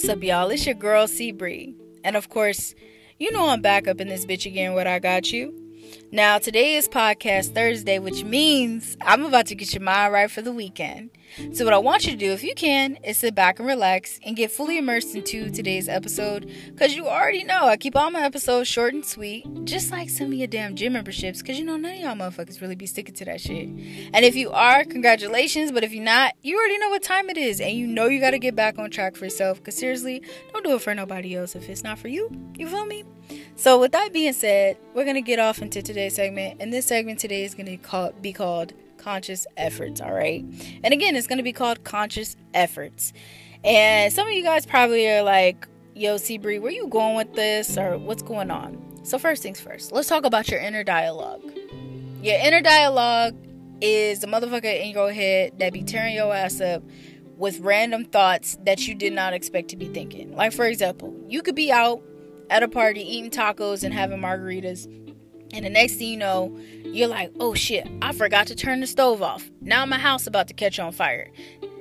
What's up, y'all? It's your girl, C Bree. And of course, you know I'm back up in this bitch again, what I got you. Now, today is Podcast Thursday, which means I'm about to get your mind right for the weekend. So, what I want you to do, if you can, is sit back and relax and get fully immersed into today's episode. Because you already know I keep all my episodes short and sweet, just like some of your damn gym memberships. Because you know, none of y'all motherfuckers really be sticking to that shit. And if you are, congratulations. But if you're not, you already know what time it is. And you know you got to get back on track for yourself. Because seriously, don't do it for nobody else if it's not for you. You feel me? So, with that being said, we're going to get off into today's segment. And this segment today is going to be called conscious efforts, all right? And again, it's going to be called conscious efforts. And some of you guys probably are like, yo, C Bree, where you going with this or what's going on? So, first things first, let's talk about your inner dialogue. Your inner dialogue is the motherfucker in your head that be tearing your ass up with random thoughts that you did not expect to be thinking. Like, for example, you could be out at a party eating tacos and having margaritas and the next thing you know, you're like, oh shit, I forgot to turn the stove off. Now my house about to catch on fire.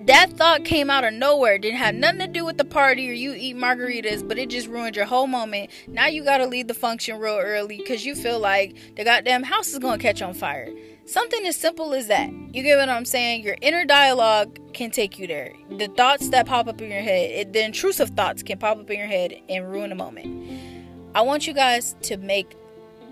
That thought came out of nowhere. Didn't have nothing to do with the party or you eat margaritas, but it just ruined your whole moment. Now you gotta leave the function real early because you feel like the goddamn house is gonna catch on fire. Something as simple as that. You get what I'm saying? Your inner dialogue can take you there. The thoughts that pop up in your head, it, the intrusive thoughts can pop up in your head and ruin a moment. I want you guys to make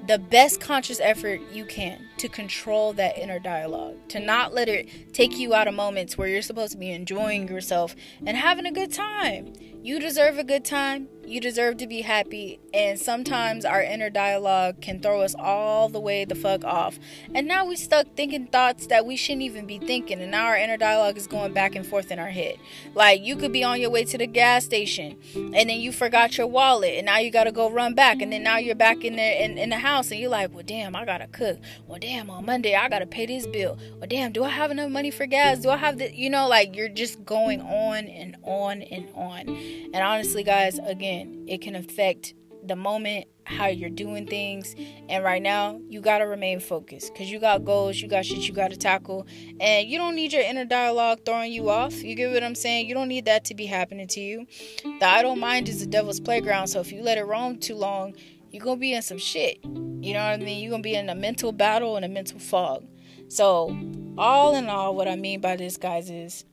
the best conscious effort you can to control that inner dialogue, to not let it take you out of moments where you're supposed to be enjoying yourself and having a good time. You deserve a good time. You deserve to be happy. And sometimes our inner dialogue can throw us all the way the fuck off. And now we stuck thinking thoughts that we shouldn't even be thinking. And now our inner dialogue is going back and forth in our head. Like you could be on your way to the gas station and then you forgot your wallet and now you gotta go run back. And then now you're back in there in, in the house and you're like, well damn, I gotta cook. Well damn, on Monday I gotta pay this bill. Well damn, do I have enough money for gas? Do I have the you know, like you're just going on and on and on. And honestly, guys, again, it can affect the moment, how you're doing things. And right now, you got to remain focused because you got goals, you got shit you got to tackle. And you don't need your inner dialogue throwing you off. You get what I'm saying? You don't need that to be happening to you. The idle mind is the devil's playground. So if you let it roam too long, you're to be in some shit. You know what I mean? You're to be in a mental battle and a mental fog. So, all in all, what I mean by this, guys, is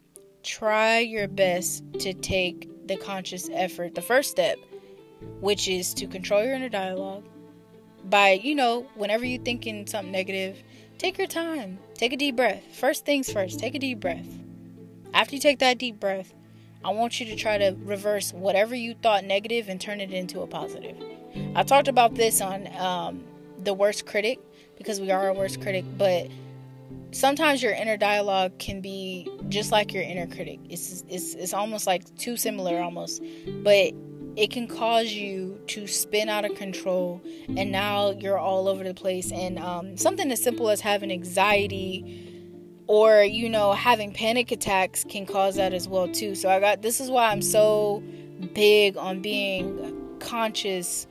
try your best to take the conscious effort, the first step, which is to control your inner dialogue by, you know, whenever you're thinking something negative, take your time. Take a deep breath. First things first, take a deep breath. After you take that deep breath, I want you to try to reverse whatever you thought negative and turn it into a positive. I talked about this on um, the worst critic because we are our worst critic, but sometimes your inner dialogue can be just like your inner critic. It's it's it's almost like too similar almost, but it can cause you to spin out of control and now you're all over the place and um, something as simple as having anxiety or you know having panic attacks can cause that as well too so i got this is why i'm so big on being conscious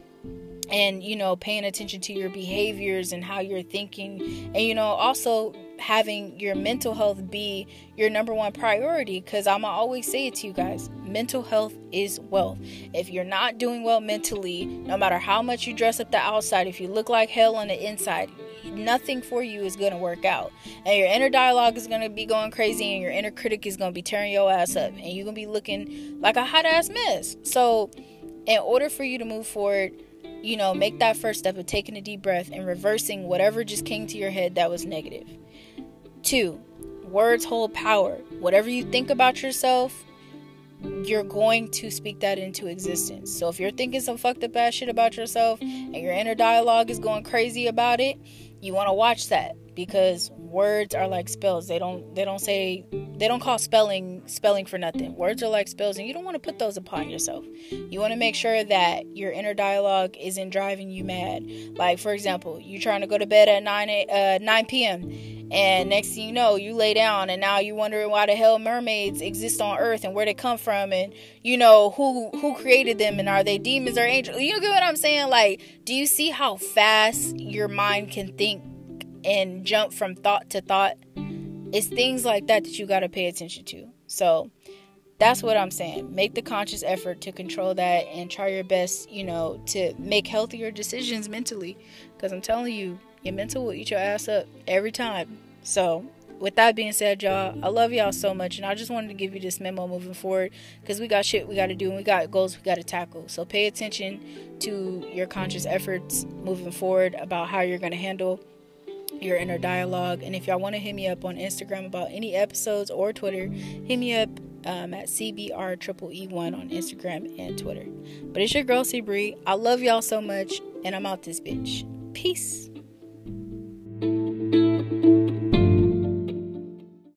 and you know paying attention to your behaviors and how you're thinking and you know also having your mental health be your number one priority because I'm always say it to you guys mental health is wealth. If you're not doing well mentally, no matter how much you dress up the outside, if you look like hell on the inside, nothing for you is gonna work out. And your inner dialogue is gonna be going crazy, and your inner critic is gonna be tearing your ass up, and you're gonna be looking like a hot ass mess. So, in order for you to move forward, you know, make that first step of taking a deep breath and reversing whatever just came to your head that was negative. Two, words hold power. Whatever you think about yourself, you're going to speak that into existence. So if you're thinking some fucked up ass shit about yourself and your inner dialogue is going crazy about it, you want to watch that because words are like spells. They don't they don't say they don't call spelling spelling for nothing. Words are like spells and you don't want to put those upon yourself. You want to make sure that your inner dialogue isn't driving you mad. Like for example, you're trying to go to bed at 9 uh, 9 p.m. and next thing you know, you lay down and now you're wondering why the hell mermaids exist on earth and where they come from and you know who who created them and are they demons or angels. You get what I'm saying? Like, do you see how fast your mind can think and jump from thought to thought. It's things like that that you got to pay attention to. So, that's what I'm saying. Make the conscious effort to control that and try your best, you know, to make healthier decisions mentally. Because I'm telling you, your mental will eat your ass up every time. So, with that being said, y'all, I love y'all so much. And I just wanted to give you this memo moving forward because we got shit we got to do and we got goals we got to tackle. So, pay attention to your conscious efforts moving forward about how you're going to handle your inner dialogue. And if y'all want to hit me up on Instagram about any episodes or Twitter, hit me up um, at CBR triple E one on Instagram and Twitter. But it's your girl C Bree. I love y'all so much, and I'm out this bitch. Peace.